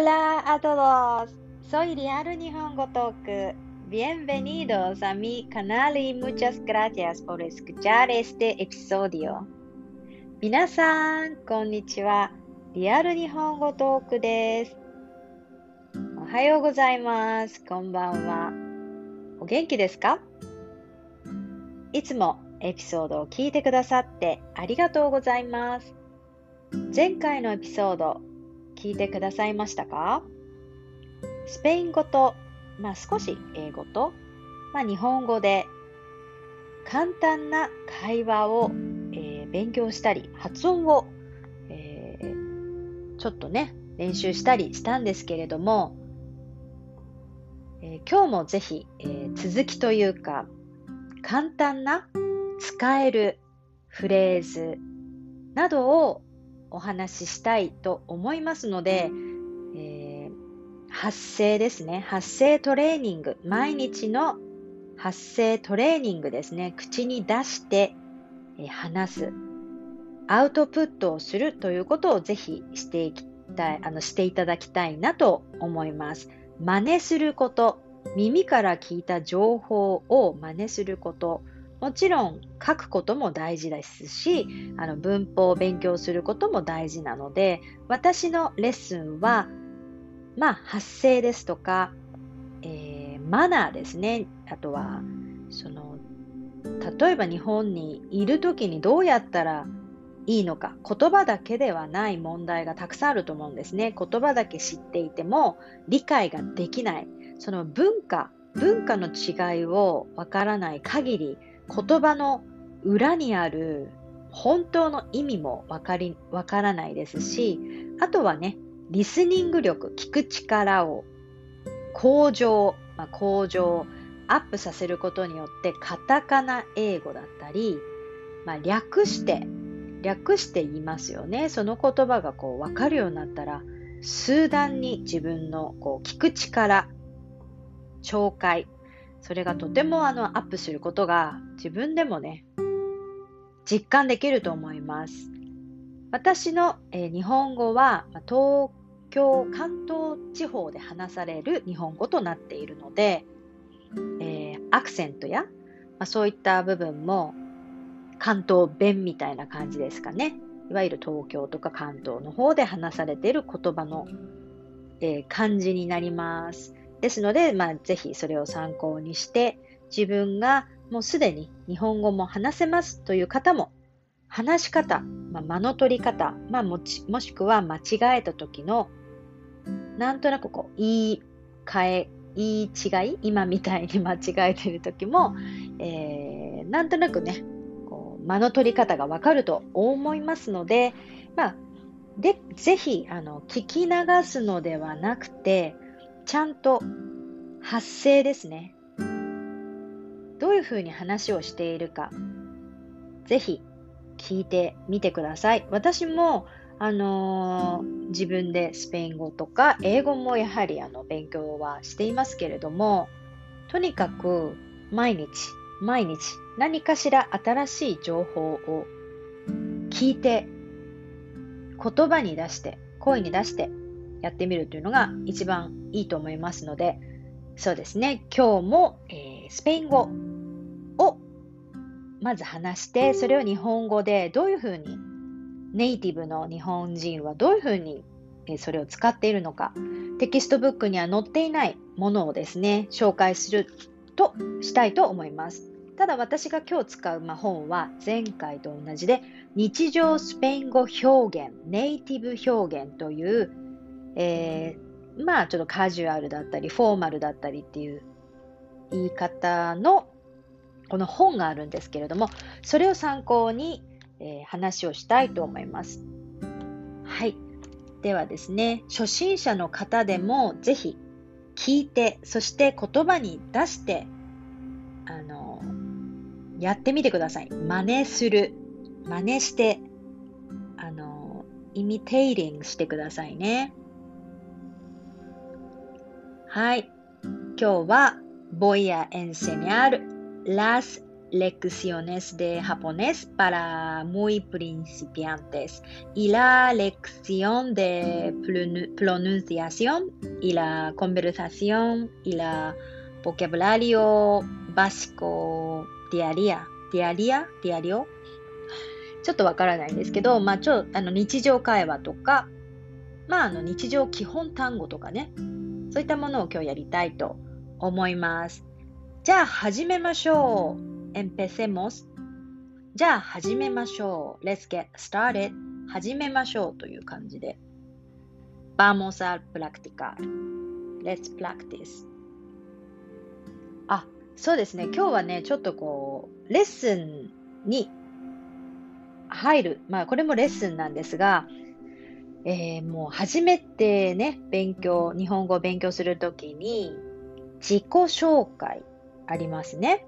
Hola a todos. Soy Real Nihongo Talk. Bienvenidos a mi canal y muchas gracias por escuchar este episodio. 皆さん、こんにちは。リアル日本語トークです。おはようございます。こんばんは。お元気ですかいつもエピソードを聞いてくださってありがとうございます。前回のエピソード、聞いてくださいましたか？スペイン語と、まあ少し英語と、まあ日本語で簡単な会話を、えー勉強したり、発音を、えーちょっとね、練習したりしたんですけれども、えー今日もぜひ、え続きというか、簡単な使えるフレーズなどをお話ししたいと思いますので、えー発声ですね。発声トレーニング。毎日の発声トレーニングですね。口に出して、え話す。アウトプットをするということをぜひしていきたい、あの、していただきたいなと思います。真似すること。耳から聞いた情報を真似すること。もちろん書くことも大事ですし、あの文法を勉強することも大事なので、私のレッスンは、まあ、発声ですとか、えーマナーですね。あとは、その、例えば日本にいるときにどうやったらいいのか、言葉だけではない問題がたくさんあると思うんですね。言葉だけ知っていても理解ができない。その文化、文化の違いをわからない限り、言葉の裏にある本当の意味もわかり、わからないですし、あとはね、リスニング力、聞く力を向上、まあ、向上、アップさせることによって、カタカナ英語だったり、まあ、略して、略して言いますよね。その言葉がこう分かるようになったら、数段に自分のこう聞く力、聴解、それがとてもあのアップすることが自分でもね、実感できると思います。私の、えー日本語は東京、関東地方で話される日本語となっているので、えーアクセントや、まあ、そういった部分も関東弁みたいな感じですかね。いわゆる東京とか関東の方で話されている言葉の、えー漢字になります。ですので、まあ、ぜひそれを参考にして、自分がもうすでに日本語も話せますという方も、話し方、まあ、間の取り方、まあ、もちもしくは間違えた時の、なんとなくこう、言い換え、言い違い、今みたいに間違えてる時も、えーなんとなくね、こう間の取り方がわかると思いますので、まあ、で、ぜひ、あの、聞き流すのではなくて、ちゃんと発声ですね。どういうふうに話をしているか、ぜひ聞いてみてください。私も、あのー自分でスペイン語とか英語もやはりあの勉強はしていますけれども、とにかく毎日、毎日何かしら新しい情報を聞いて、言葉に出して、声に出してやってみるというのが一番いいと思いますので、そうですね、今日も、えースペイン語をまず話して、それを日本語でどういうふうにネイティブの日本人はどういうふうにそれを使っているのか、テキストブックには載っていないものをですね、紹介するとしたいと思います。ただ私が今日使うま本は前回と同じで日常スペイン語表現、ネイティブ表現という、えーまあちょっとカジュアルだったりフォーマルだったりっていう言い方のこの本があるんですけれども、それを参考に、えー話をしたいと思います。はい。ではですね、初心者の方でもぜひ聞いて、そして言葉に出して、あの、やってみてください。真似する。真似して、あの、イミテイリングしてくださいね。はい。今日は voy a enseñar las lecciones de japonés para muy principiantes y la lección de pronunciación y la conversación y la vocabulario básico diaria, diaria, diario ちょっとわからないんですけど、まあ、ちょあの日常会話とか、まあ、あの日常基本単語とかね、そういったものを今日やりたいと思います。じゃあ始めましょう。empecemos じゃあ始めましょう。Let's get started. 始めましょうという感じで。Vamos a practicar. Let's practice. あ、そうですね。今日はね、ちょっとこう、レッスンに入る。まあ、これもレッスンなんですが、えー、もう初めてね、勉強、日本語を勉強するときに、自己紹介ありますね。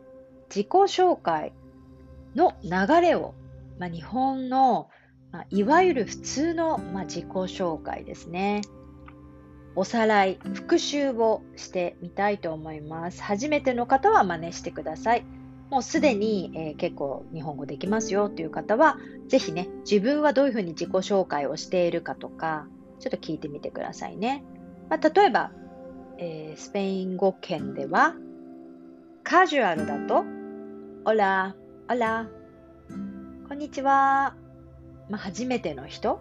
自己紹介の流れを、まあ、日本の、まあ、いわゆる普通の、まあ、自己紹介ですね。おさらい、復習をしてみたいと思います。初めての方は真似してください。もうすでに、えー、結構日本語できますよという方は、ぜひね、自分はどういうふうに自己紹介をしているかとか、ちょっと聞いてみてくださいね。まあ、例えば、えー、スペイン語圏では、カジュアルだと、オラ、オラ、こんにちは。まあ、初めての人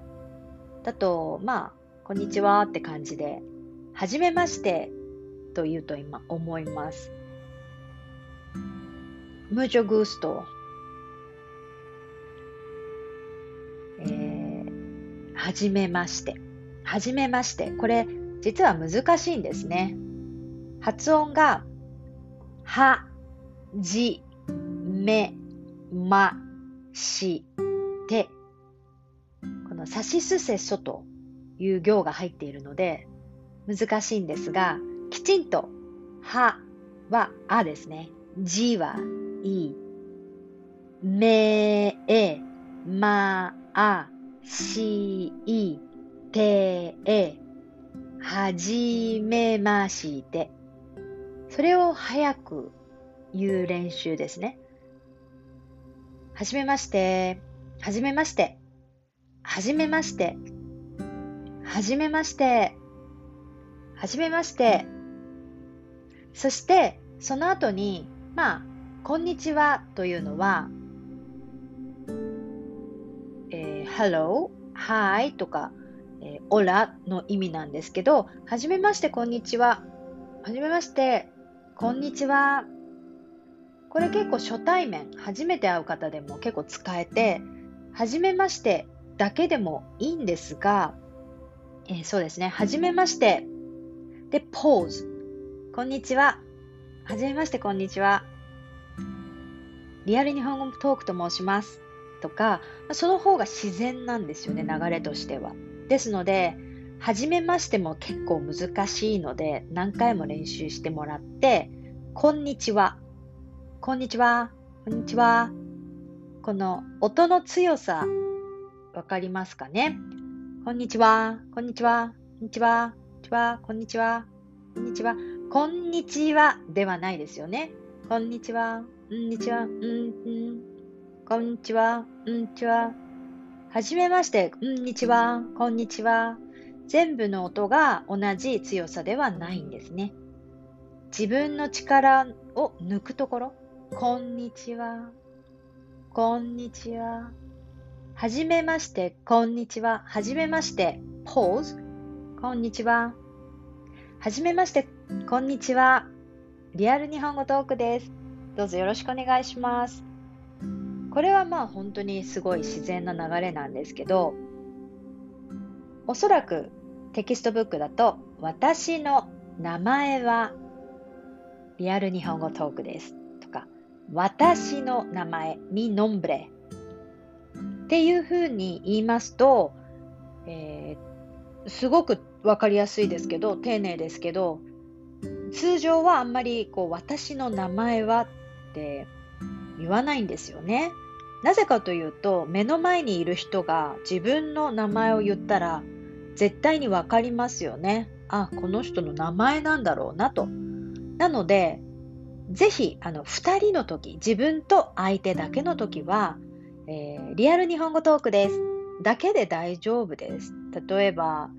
だと、まあ、こんにちはって感じで、はじめましてと言うと今思います。Mucho gusto。えー、はじめまして。はじめまして。これ、実は難しいんですね。発音が、は、じ、め、ま、し、て。このさしすせそという行が入っているので、難しいんですが、きちんと、ははあですね。じはいめえまあしいてえはじめまして。それを早く言う練習ですね。はじめまして。はじめまして。はじめまして。はじめまして。はじめまして。そして、その後に、まあ、こんにちはというのは、えー、hello, hi とか、えー、オラの意味なんですけど、はじめまして、こんにちは。はじめまして、こんにちは。これ結構初対面、初めて会う方でも結構使えて、はじめましてだけでもいいんですが、えー、そうですね、はじめまして。で、ポーズ。こんにちは。はじめまして、こんにちは。リアル日本語トークと申します。とか、その方が自然なんですよね、流れとしては。ですので、初めましても結構難しいので、何回も練習してもらって、こんにちは。こんにちは。こんにちは。この音の強さ、わかりますかね？こんにちは。こんにちは。こんにちは。こんにちは。こんにちは。こんにちはではないですよね。こんにちは。こんにちは。うん、うん。こんにちは。うんちは。はじめまして。こんにちは。こんにちは。全部の音が同じ強さではないんですね。自分の力を抜くところ。こんにちは。こんにちは。はじめまして。こんにちは。はじめまして。ポーズ。こんにちは。はじめまして。こんにちは。リアル日本語トークです。どうぞよろしくお願いします。これはまあ本当にすごい自然な流れなんですけど、おそらくテキストブックだと、私の名前はリアル日本語トークですとか、私の名前、みノンブレっていうふうに言いますと、えー、すごくわかりやすいですけど、丁寧ですけど、通常はあんまりこう私の名前はっって言わないんですよね。なぜかというと、目の前にいる人が自分の名前を言ったら、絶対にわかりますよね。あ、この人の名前なんだろうなと。なので、ぜひ、あの、二人の時、自分と相手だけの時は、えー、リアル日本語トークです。だけで大丈夫です。例えば、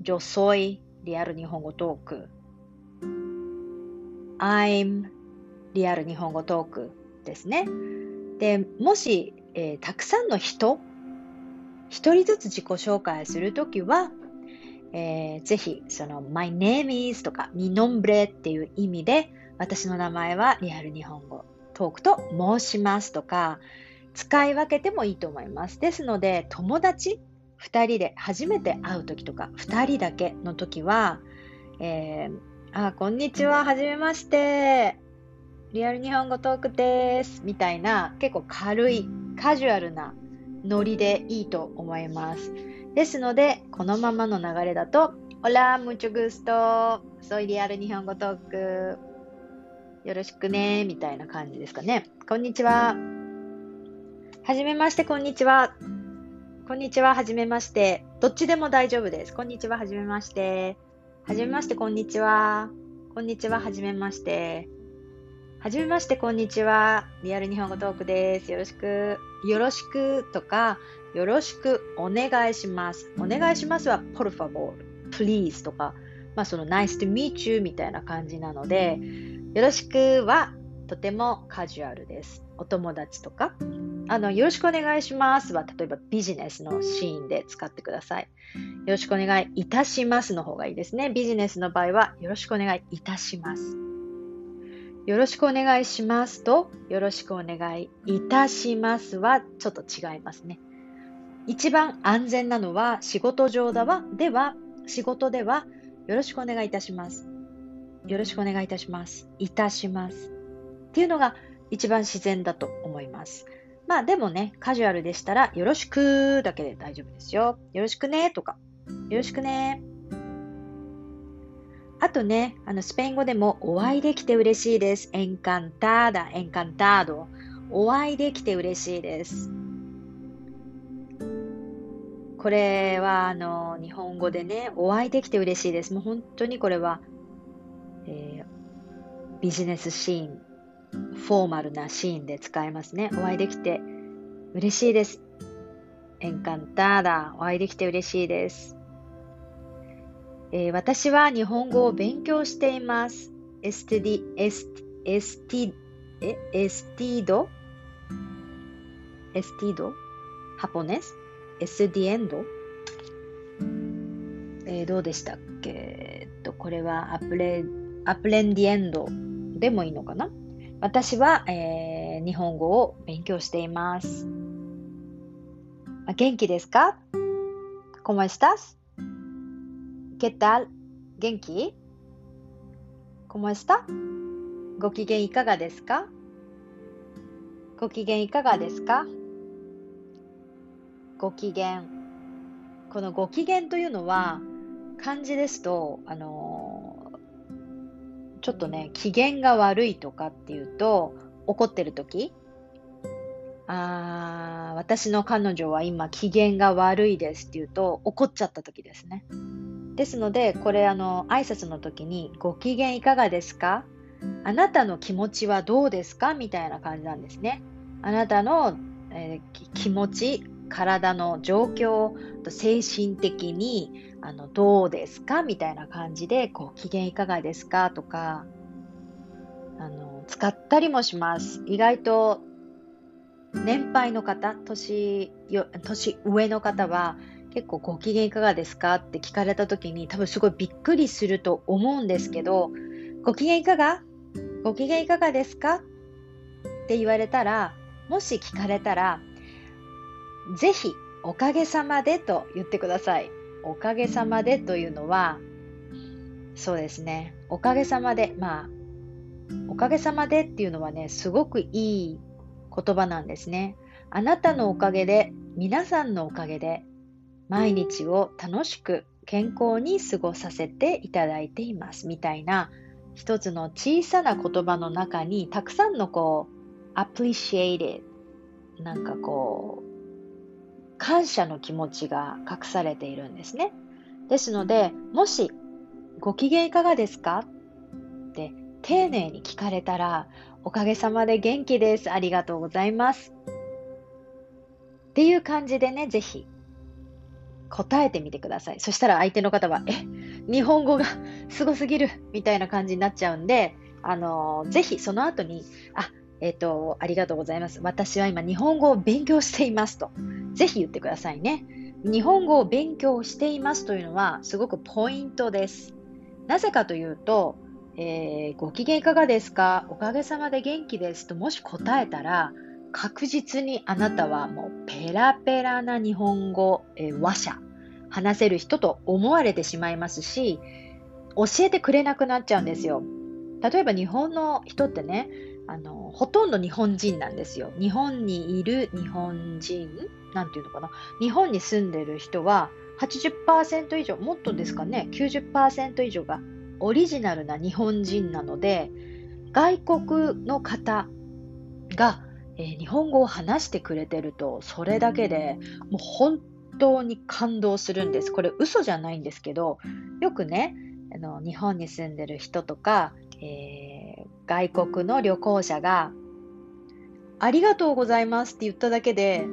女装リアル日本語トーク。I'm リアル日本語トークですね。で、もし、えー、たくさんの人、一人ずつ自己紹介するときは、えー、ぜひ、その、my name is とか、mi nombre っていう意味で、私の名前はリアル日本語トークと申しますとか、使い分けてもいいと思います。ですので、友達2人で初めて会う時とか、2人だけの時は、えー、あ、こんにちは、はじめまして。リアル日本語トークです。みたいな、結構軽い、カジュアルなノリでいいと思います。ですので、このままの流れだと、Hola, mucho gusto. Soy リアル日本語トーク。よろしくね、みたいな感じですかね。こんにちは。はじめまして、こんにちは。こんにちは、はじめまして。どっちでも大丈夫です。こんにちは、はじめまして。はじめまして、こんにちは。こんにちは、はじめまして。はじめまして、こんにちは。リアル日本語トークです。よろしく、よろしくとか、よろしくお願いします。お願いしますは、por favor, please とか、まあその nice to meet you みたいな感じなので、よろしくはとてもカジュアルです。お友達とか、あの、よろしくお願いしますは、例えばビジネスのシーンで使ってください。よろしくお願いいたしますの方がいいですね。ビジネスの場合は、よろしくお願いいたします。よろしくお願いしますと、よろしくお願いいたしますは、ちょっと違いますね。一番安全なのは、仕事上だわ、では、仕事では、よろしくお願いいたします。よろしくお願いいたします。いたします。っていうのが一番自然だと思います。まあでもね、カジュアルでしたら、よろしくだけで大丈夫ですよ。よろしくねとか、よろしくね。あとね、あのスペイン語でもお会いできて嬉しいです。エンカンターダ、エンカンタード。お会いできて嬉しいです。これはあの日本語でね、お会いできて嬉しいです。もう本当にこれは、えー、ビジネスシーンフォーマルなシーンで使えますね。お会いできて嬉しいです。エンカンターダ。お会いできて嬉しいです。えー、私は日本語を勉強しています。 Estudi、es、esti、え、 estudio？Estudio？Japonés？Estudiando？えー、どうでしたっけ？えっと、これは apren、aprendiendo？でもいいのかな？私は、えー、日本語を勉強しています。元気ですか？¿Cómo estás? ¿Qué tal? 元気？¿Cómo está? ご機嫌いかがですか？ご機嫌いかがですか？ご機嫌。このご機嫌というのは、漢字ですと、あのちょっとね、機嫌が悪いとかっていうと、怒ってる時？あー私の彼女は今機嫌が悪いですっていうと怒っちゃった時ですね。ですので、これあの挨拶の時にご機嫌いかがですか？あなたの気持ちはどうですか？みたいな感じなんですね。あなたの、えー、気持ち、体の状況、精神的にあのどうですか？みたいな感じでご機嫌いかがですか？とかあの使ったりもします。意外と年配の方年よ年上の方は結構ご機嫌いかがですか？って聞かれた時に多分すごいびっくりすると思うんですけどご機嫌いかがご機嫌いかがですか？って言われたらもし聞かれたらぜひおかげさまでと言ってください。おかげさまでというのは、そうですね。おかげさまで、まあ、おかげさまでっていうのはね、すごくいい言葉なんですね。あなたのおかげで、皆さんのおかげで、毎日を楽しく健康に過ごさせていただいていますみたいな一つの小さな言葉の中にたくさんのこう appreciated なんかこう感謝の気持ちが隠されているんですね。ですので、もし、ご機嫌いかがですかって丁寧に聞かれたら、おかげさまで元気です。ありがとうございます。っていう感じでね、ぜひ答えてみてください。そしたら相手の方は、え、日本語が すごすぎるみたいな感じになっちゃうんで、あのぜひその後に、あ、えっ、ー、と、ありがとうございます。私は今日本語を勉強していますと。ぜひ言ってくださいね。日本語を勉強していますというのはすごくポイントです。なぜかというと、えー、ご機嫌いかがですか？おかげさまで元気ですともし答えたら確実にあなたはもうペラペラな日本語、えー、話者話せる人と思われてしまいますし教えてくれなくなっちゃうんですよ。例えば日本の人ってねあのほとんど日本人なんですよ。日本にいる日本人なんていうのかな日本に住んでる人は80%以上もっとですかね90%以上がオリジナルな日本人なので外国の方が、えー、日本語を話してくれてるとそれだけでもう本当に感動するんです。これ嘘じゃないんですけどよくねあの日本に住んでる人とか、えー、外国の旅行者がありがとうございますって言っただけで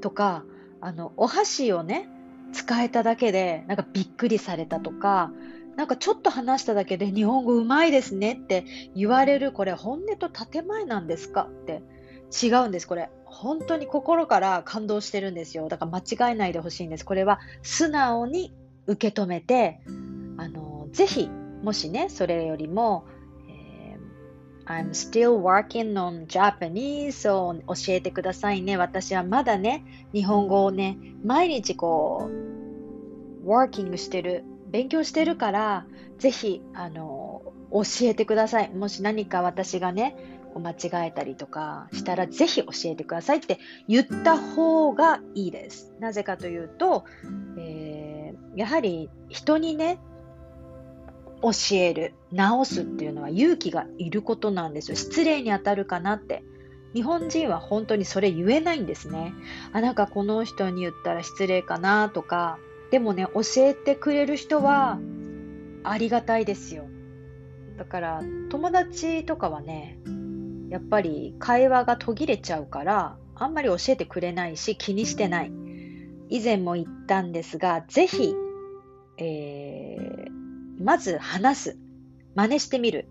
とかあのお箸をね使えただけでなんかびっくりされたとかなんかちょっと話しただけで日本語うまいですねって言われるこれ本音と建前なんですかって違うんですこれ。本当に心から感動してるんですよ。だから間違えないでほしいんです。これは素直に受け止めてあのぜひもしねそれよりも、えー、I'm still working on Japanese を教えてくださいね。私はまだね日本語をね毎日こうワーキングしてる勉強してるから、ぜひ、あの、教えてください。もし何か私がね、間違えたりとかしたら、ぜひ教えてくださいって言った方がいいです。なぜかというと、えー、やはり人にね、教える、直すっていうのは勇気がいることなんですよ。失礼に当たるかなって。日本人は本当にそれ言えないんですね。あ、なんかこの人に言ったら失礼かなとか、でもね、教えてくれる人はありがたいですよ。だから友達とかはね、やっぱり会話が途切れちゃうから、あんまり教えてくれないし気にしてない。以前も言ったんですが、ぜひ、えー、まず話す。真似してみる。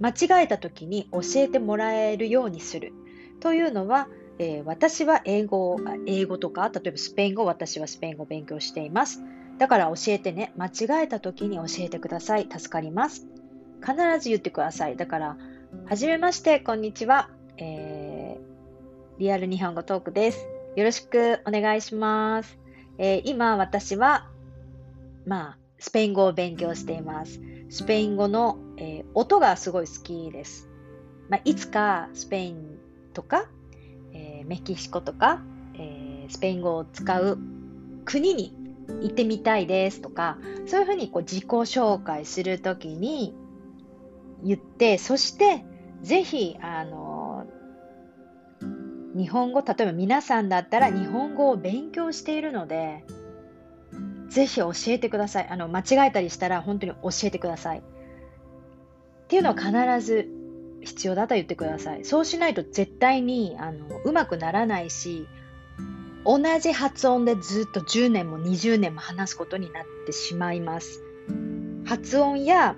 間違えた時に教えてもらえるようにする。というのは、えー、私は英語、英語とか、例えばスペイン語、私はスペイン語を勉強しています。だから教えてね、間違えた時に教えてください。助かります。必ず言ってください。だから、はじめまして、こんにちは。えー、リアル日本語トークです。よろしくお願いします。えー、今、私は、まあ、スペイン語を勉強しています。スペイン語の、えー、音がすごい好きです。まあ、いつかスペインとかえー、メキシコとか、えー、スペイン語を使う国に行ってみたいですとか、そういうふうにこう自己紹介するときに言って、そしてぜひ、あの、日本語、例えば皆さんだったら日本語を勉強しているので、ぜひ教えてください。あの、間違えたりしたら本当に教えてください。っていうのは必ず必要だと言ってください。そうしないと絶対にあのうまくならないし、同じ発音でずっと10年も20年も話すことになってしまいます。発音や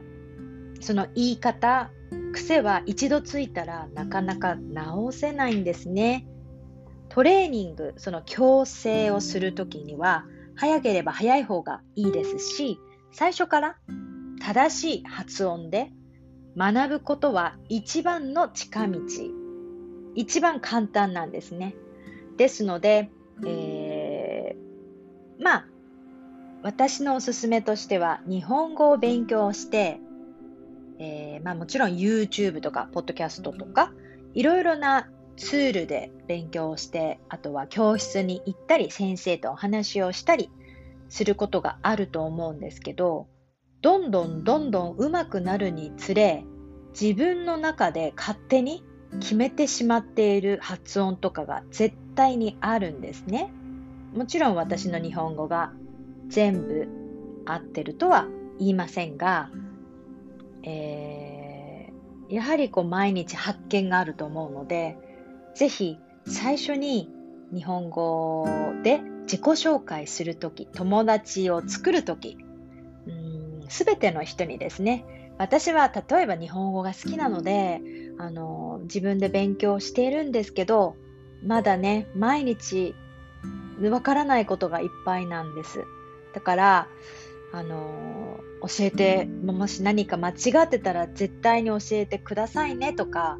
その言い方、癖は一度ついたらなかなか直せないんですね。トレーニング、その矯正をするときには、早ければ早い方がいいですし、最初から正しい発音で学ぶことは一番の近道。一番簡単なんですね。ですので、えー、まあ、私のおすすめとしては、日本語を勉強して、えー、まあもちろん YouTube とか、ポッドキャストとか、いろいろなツールで勉強して、あとは教室に行ったり、先生とお話をしたりすることがあると思うんですけど、どんどんどんどん上手くなるにつれ、自分の中で勝手に決めてしまっている発音とかが絶対にあるんですね。もちろん私の日本語が全部合ってるとは言いませんが、えやはりこう毎日発見があると思うので、ぜひ最初に日本語で自己紹介するとき、友達を作るとき、すべての人にですね、私は例えば日本語が好きなので、あの、自分で勉強しているんですけど、まだね、毎日わからないことがいっぱいなんです。だから、あの教えて、もし何か間違ってたら絶対に教えてくださいねとか、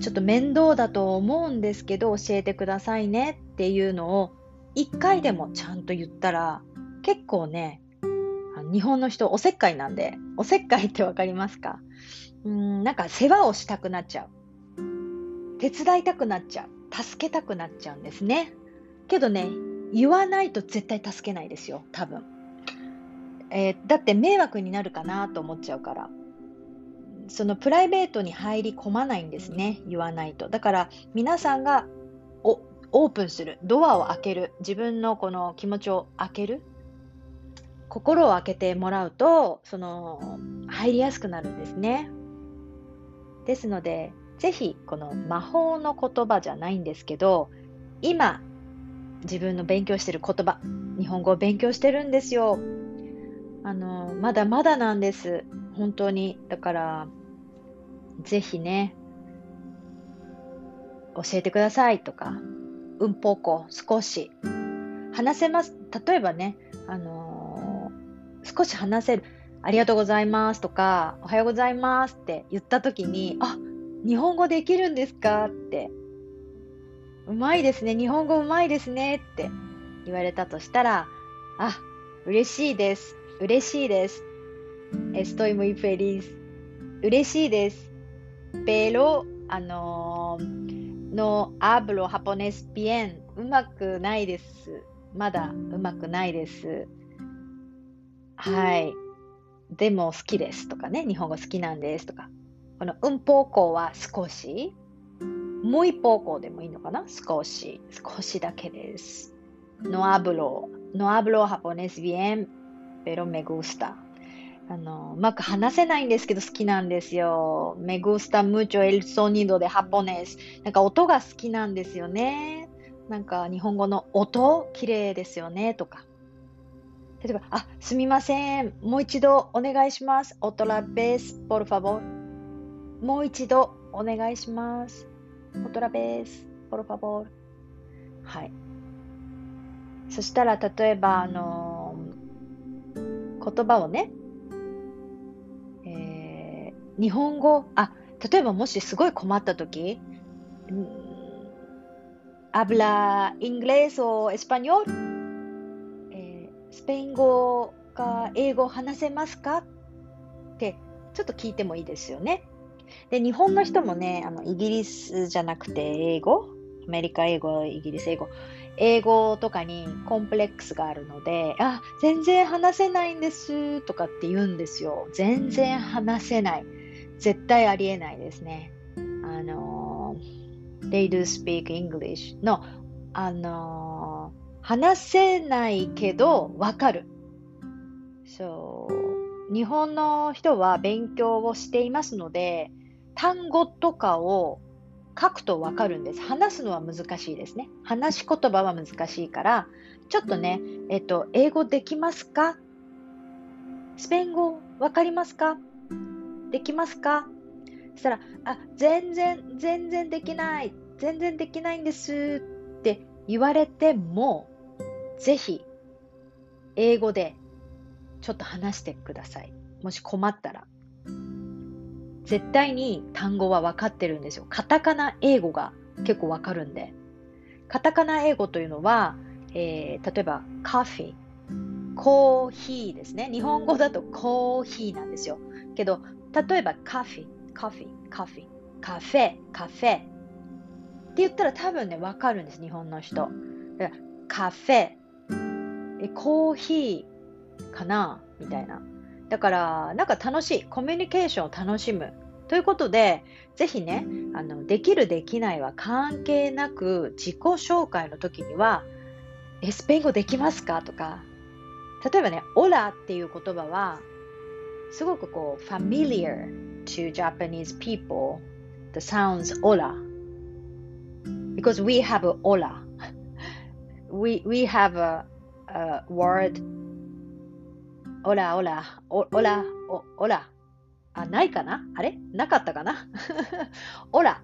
ちょっと面倒だと思うんですけど教えてくださいねっていうのを一回でもちゃんと言ったら結構ね、日本の人おせっかいなんで、おせっかいってわかりますか？うん、なんか世話をしたくなっちゃう。手伝いたくなっちゃう。助けたくなっちゃうんですね。けどね、言わないと絶対助けないですよ、多分。えー、だって迷惑になるかなと思っちゃうから。そのプライベートに入り込まないんですね、言わないと。だから皆さんがオープンする、ドアを開ける、自分のこの気持ちを開ける、心を開けてもらうと、その入りやすくなるんですね。ですので、ぜひこの魔法の言葉じゃないんですけど、今自分の勉強してる言葉、日本語を勉強してるんですよ。あの、まだまだなんです。本当に。だから、ぜひね、教えてくださいとか、うんぽこ、少し。話せます。例えばね、あのー、少し話せる。ありがとうございますとか、おはようございますって言った時に、あ、日本語できるんですか？って、うまいですね、日本語うまいですねって言われたとしたら、あ、嬉しいです。嬉しいです。estoy muy feliz. 嬉しいです。pero, あのー、no hablo japonés bien. うまくないです。まだうまくないです。はい。でも好きですとかね、日本語好きなんですとか。このうんぽうこうは少し。もう一方向でもいいのかな？少し。少しだけです。No hablo, no hablo japonés bien, pero me gusta. あの、うまく話せないんですけど好きなんですよ。me gusta mucho el sonido de japonés. なんか音が好きなんですよね。なんか日本語の音、綺麗ですよね、とか。例えば、あ、すみません。もう一度お願いします。otra vez, por favor. もう一度お願いします。otra vez, por favor. はい。そしたら、例えば、あの言葉をね、え日本語、あ、例えばもしすごい困ったとき、habla inglés o español、え、スペイン語か英語話せますか？ってちょっと聞いてもいいですよね。で、日本の人もね、あのイギリスじゃなくて英語、アメリカ英語、イギリス英語、英語とかにコンプレックスがあるので、あ、全然話せないんですとかって言うんですよ。全然話せない。絶対ありえないですね。あの、they do speak English の、あの、話せないけどわかる。そう。日本の人は勉強をしていますので、単語とかを書くとわかるんです。話すのは難しいですね。話し言葉は難しいから、ちょっとね、えっと、英語できますか？スペイン語わかりますか？できますか？そしたら、あ、全然、全然できない、全然できないんですって言われても、ぜひ、英語でちょっと話してください。もし困ったら。絶対に単語は分かってるんですよ。カタカナ英語が結構分かるんで。カタカナ英語というのは、えー、例えば、カフェ、コーヒーですね。日本語だとコーヒーなんですよ。けど、例えばカフェ、カフェ、カフェ、カフェ、カフェって言ったら多分ね、わかるんです、日本の人。カフェ、コーヒーかな？みたいな。だから、なんか楽しい。コミュニケーションを楽しむ。ということで、ぜひね、あの、できるできないは関係なく、自己紹介の時には、え、スペイン語できますか？とか、例えばね、オラっていう言葉は、すごくこう、ファミリア to Japanese people the sounds ola because we have a ola. we we have a, a word ola ola ola ola あ、ないかなあれなかったかなオラ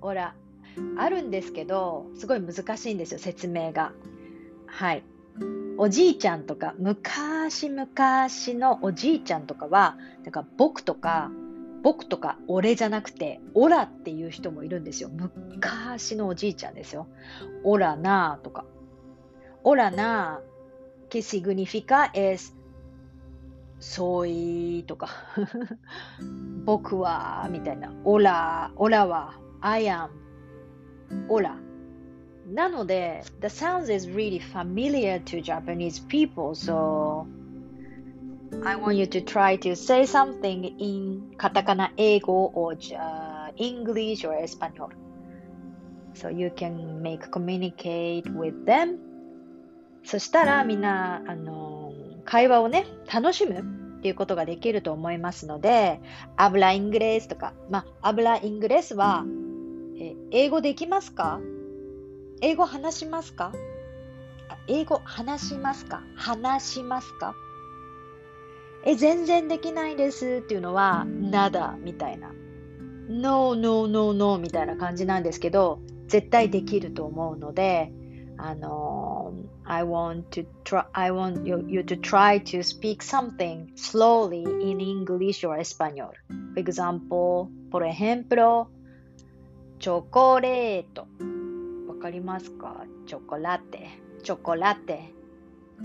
オラあるんですけど、すごい難しいんですよ、説明が。はい。おじいちゃんとか、昔々のおじいちゃんとかは、なんか僕とか、僕とか俺じゃなくて、オラっていう人もいるんですよ。昔のおじいちゃんですよ。オラなとか。オラな que significa es soy とか。僕はみたいな。オラ、オラは I am オラ。なので、the sounds is really familiar to Japanese people, so I want you to try to say something in カタカナ英語 or uh, English or Espanol. So you can make communicate with them. そしたらみんな、あの、会話をね、楽しむっていうことができると思いますので、アブライングレースとか、まあ、アブライングレースは、え英語できますか？英語話しますか？英語話しますか？話しますか？え、全然できないですっていうのは、nada みたいな。no, no, no, no みたいな感じなんですけど、絶対できると思うので、あの、I want to try, I want you, to try to speak something slowly in English or Espanol. For example, por ejemplo, チョコレート。わかりますかチョコラテ。チョコラテ。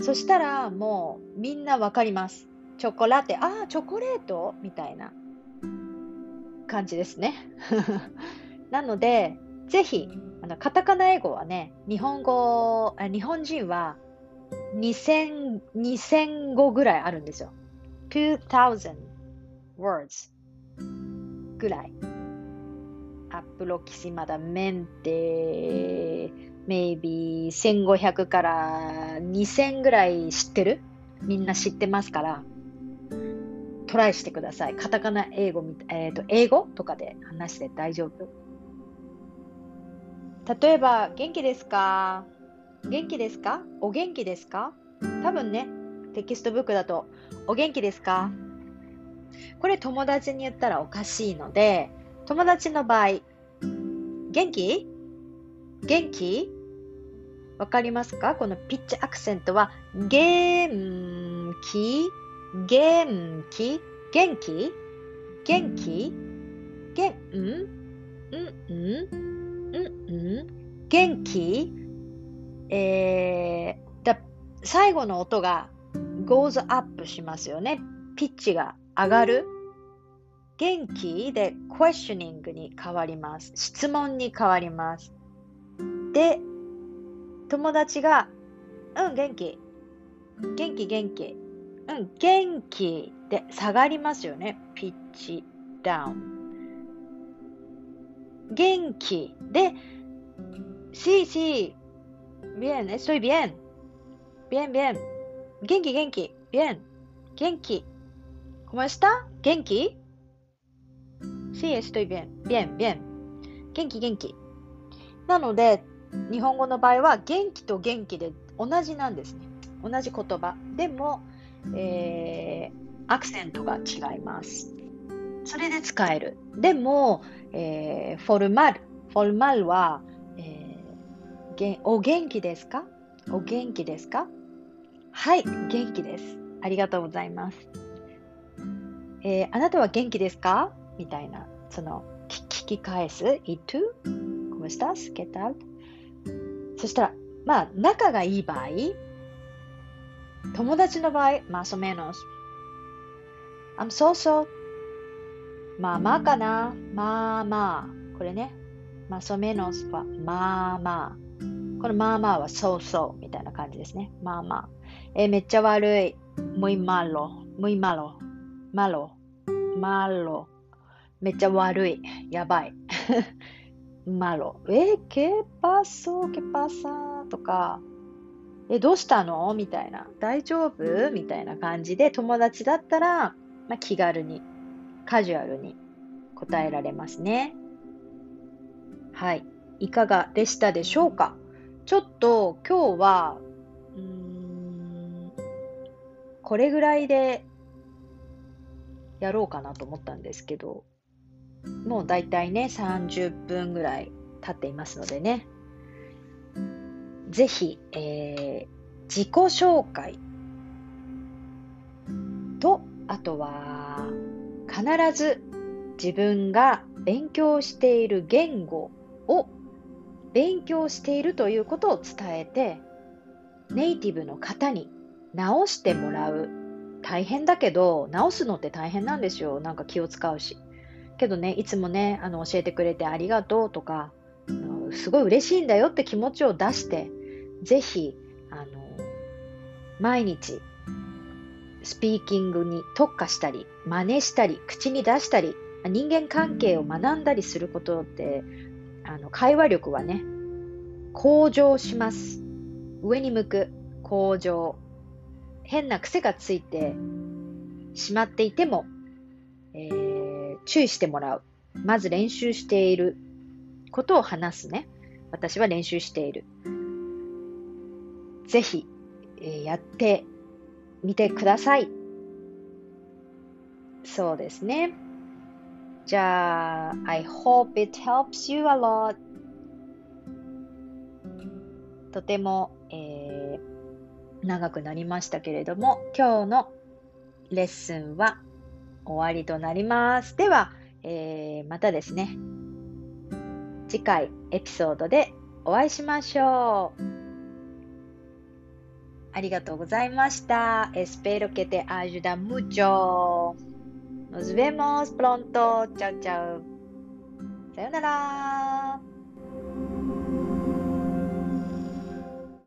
そしたらもうみんなわかります。チョコラテ。ああ、チョコレートみたいな感じですね。なので、ぜひ、あのカタカナ英語はね、日本語、日本人は2000、語ぐらいあるんですよ。2000 words ぐらい。aproximadamente maybe 1500から2000ぐらい知ってる？みんな知ってますから、トライしてください。カタカナ英語、えーと、英語とかで話して大丈夫。例えば、元気ですか？元気ですか？お元気ですか？多分ね、テキストブックだと、お元気ですか？これ友達に言ったらおかしいので、友達の場合、元気？元気？わかりますか？このピッチアクセントは、元気？元気？元気？元気？元うん？ん？うん元気？えー、だ最後の音が goes up しますよね。ピッチが上がる？元気？で questioning に変わります。質問に変わります。で、友達が、うん、元気。元気、元気。うん、元気で下がりますよね。ピッチ、ダウン。元気で、sí, sí, bien, estoy bien. Bien, bien. 元気、元気。bien. 元気。¿Cómo está? 元気？Sí, estoy bien. Bien, bien. 元気、元気。なので、日本語の場合は元気と元気で同じなんですね。同じ言葉。でも、えー、アクセントが違います。それで使える。でも、えー、フォルマル。フォルマルは、えー、お元気ですか？お元気ですか？はい、元気です。ありがとうございます。えー、あなたは元気ですか？みたいな、その、聞き返す？いと ¿Cómo estás? ¿Qué tal? そしたら、まあ、仲がいい場合、友達の場合、más o menos。I'm so so。まあまあかな。まあまあ。これね。más o menos はまあまあ。このまあまあは so so みたいな感じですね。まあまあ。えー、めっちゃ悪い。muy malo。muy malo。malo。malo。めっちゃ悪い。やばい。malo。えー、qué pasó? ¿Qué pasa? とか。え、どうしたの？みたいな。大丈夫？みたいな感じで友達だったら、まあ、気軽にカジュアルに答えられますね。はい。いかがでしたでしょうか？ちょっと今日は、うーん、これぐらいでやろうかなと思ったんですけど、もうだいたいね、30分ぐらい経っていますのでね、ぜひ、えー、自己紹介と、あとは、必ず自分が勉強している言語を勉強しているということを伝えて、ネイティブの方に直してもらう。大変だけど、直すのって大変なんですよ。なんか気を使うし。けどね、いつもね、あの教えてくれてありがとうとか、すごい嬉しいんだよって気持ちを出して、ぜひ、あの、毎日、スピーキングに特化したり、真似したり、口に出したり、人間関係を学んだりすることって、あの、会話力はね、向上します。上に向く、向上。変な癖がついてしまっていても、えー、注意してもらう。まず練習していることを話すね。私は練習している。ぜひ、えー、やってみてください。そうですね。じゃあ、I hope it helps you a lot. とても、えー、長くなりましたけれども、今日のレッスンは終わりとなります。では、えー、またですね、次回エピソードでお会いしましょう。ありがとうございました。Espero que te ayuda mucho. Nos vemos pronto. Chao, chao. さよなら。